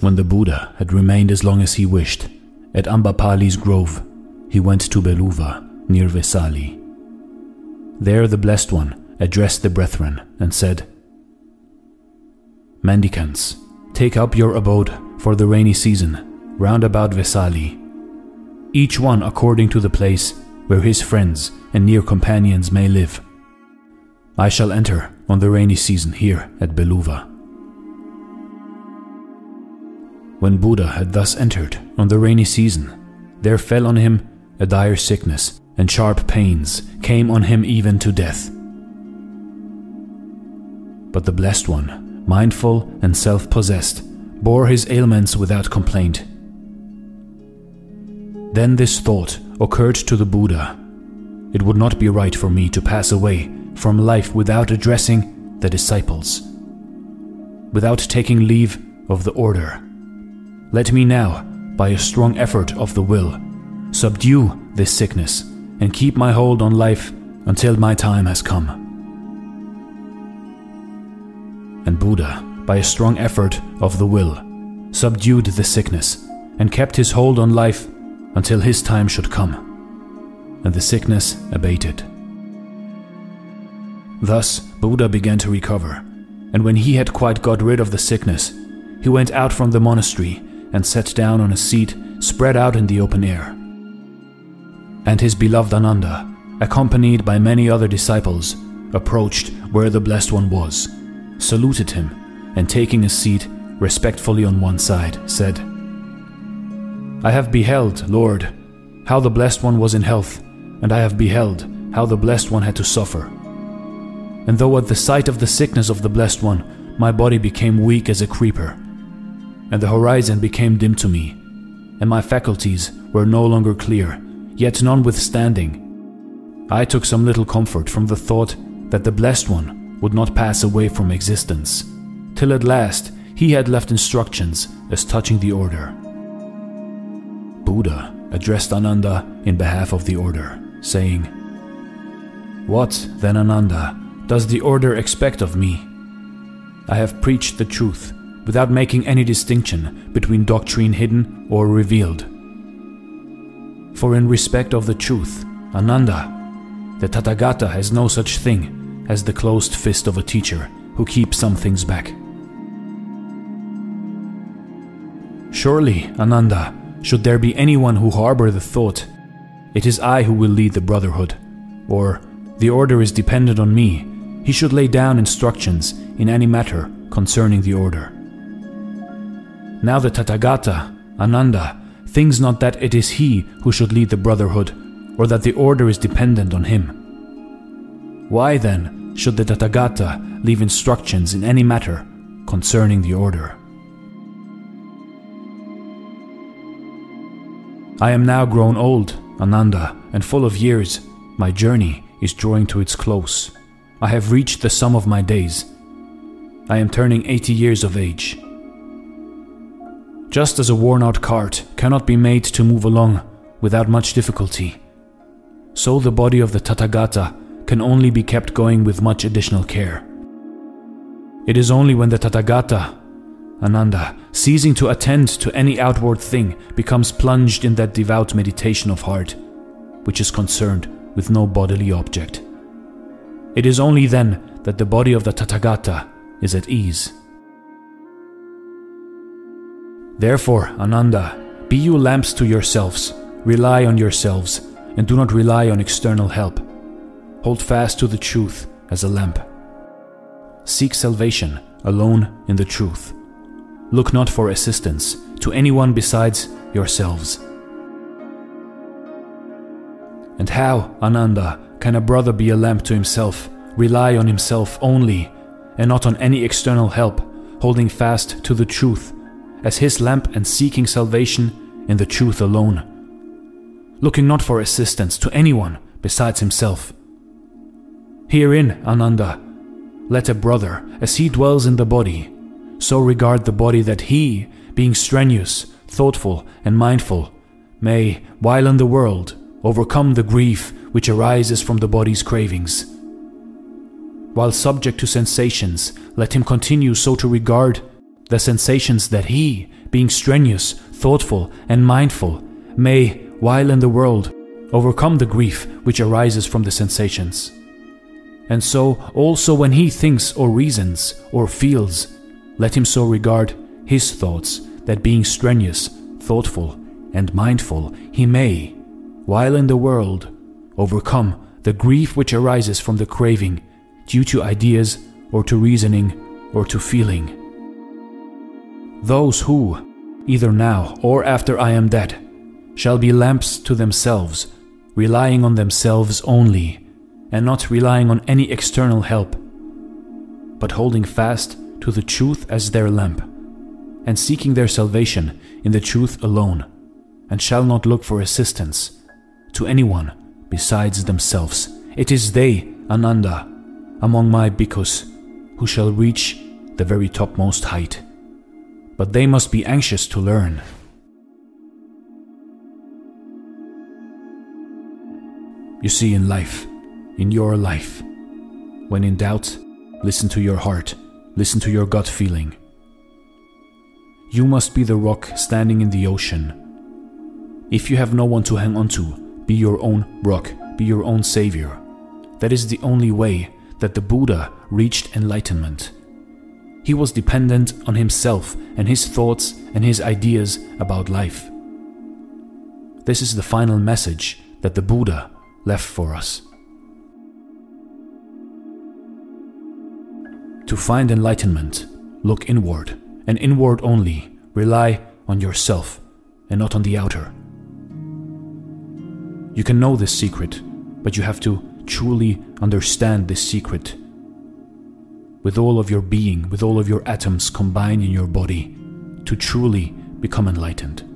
When the Buddha had remained as long as he wished at Ambapali's grove, he went to Beluva, near Vesali. There the Blessed One addressed the brethren and said, Mendicants, take up your abode for the rainy season round about Vesali, each one according to the place where his friends and near companions may live. I shall enter on the rainy season here at Beluva. When Buddha had thus entered on the rainy season, there fell on him a dire sickness, and sharp pains came on him even to death. But the Blessed One, mindful and self possessed, bore his ailments without complaint. Then this thought occurred to the Buddha it would not be right for me to pass away from life without addressing the disciples, without taking leave of the order. Let me now, by a strong effort of the will, subdue this sickness and keep my hold on life until my time has come. And Buddha, by a strong effort of the will, subdued the sickness and kept his hold on life until his time should come, and the sickness abated. Thus, Buddha began to recover, and when he had quite got rid of the sickness, he went out from the monastery and sat down on a seat spread out in the open air. And his beloved Ananda, accompanied by many other disciples, approached where the Blessed One was, saluted him, and taking a seat respectfully on one side, said, I have beheld, Lord, how the Blessed One was in health, and I have beheld how the Blessed One had to suffer. And though at the sight of the sickness of the Blessed One, my body became weak as a creeper, and the horizon became dim to me, and my faculties were no longer clear, yet notwithstanding, I took some little comfort from the thought that the Blessed One would not pass away from existence, till at last he had left instructions as touching the order. Buddha addressed Ananda in behalf of the order, saying, What, then, Ananda, does the order expect of me? I have preached the truth without making any distinction between doctrine hidden or revealed. For in respect of the truth, Ananda, the Tathagata has no such thing as the closed fist of a teacher who keeps some things back. Surely, Ananda, should there be anyone who harbor the thought, it is I who will lead the Brotherhood, or the order is dependent on me, he should lay down instructions in any matter concerning the order. Now the Tathagata, Ananda, thinks not that it is he who should lead the Brotherhood, or that the order is dependent on him. Why then should the Tathagata leave instructions in any matter concerning the order? I am now grown old, Ananda, and full of years. My journey is drawing to its close. I have reached the sum of my days. I am turning 80 years of age. Just as a worn out cart cannot be made to move along without much difficulty, so the body of the Tathagata can only be kept going with much additional care. It is only when the Tathagata, Ananda, ceasing to attend to any outward thing, becomes plunged in that devout meditation of heart, which is concerned with no bodily object. It is only then that the body of the Tathagata is at ease. Therefore, Ananda, be you lamps to yourselves, rely on yourselves, and do not rely on external help. Hold fast to the truth as a lamp. Seek salvation alone in the truth. Look not for assistance to anyone besides yourselves. And how, Ananda, can a brother be a lamp to himself, rely on himself only, and not on any external help, holding fast to the truth as his lamp and seeking salvation in the truth alone, looking not for assistance to anyone besides himself. Herein, Ananda, let a brother, as he dwells in the body, so regard the body that he, being strenuous, thoughtful, and mindful, may, while in the world, overcome the grief which arises from the body's cravings. While subject to sensations, let him continue so to regard the sensations that he, being strenuous, thoughtful, and mindful, may, while in the world, overcome the grief which arises from the sensations. And so, also when he thinks or reasons or feels, let him so regard his thoughts that being strenuous, thoughtful, and mindful, he may, while in the world, overcome the grief which arises from the craving due to ideas or to reasoning or to feeling. Those who, either now or after I am dead, shall be lamps to themselves, relying on themselves only, and not relying on any external help, but holding fast to the truth as their lamp, and seeking their salvation in the truth alone, and shall not look for assistance to anyone besides themselves. It is they, Ananda, among my bhikkhus, who shall reach the very topmost height. But they must be anxious to learn. You see, in life, in your life, when in doubt, listen to your heart, listen to your gut feeling. You must be the rock standing in the ocean. If you have no one to hang on to, be your own rock, be your own savior. That is the only way that the Buddha reached enlightenment. He was dependent on himself and his thoughts and his ideas about life. This is the final message that the Buddha left for us. To find enlightenment, look inward, and inward only, rely on yourself and not on the outer. You can know this secret, but you have to truly understand this secret. With all of your being, with all of your atoms combined in your body, to truly become enlightened.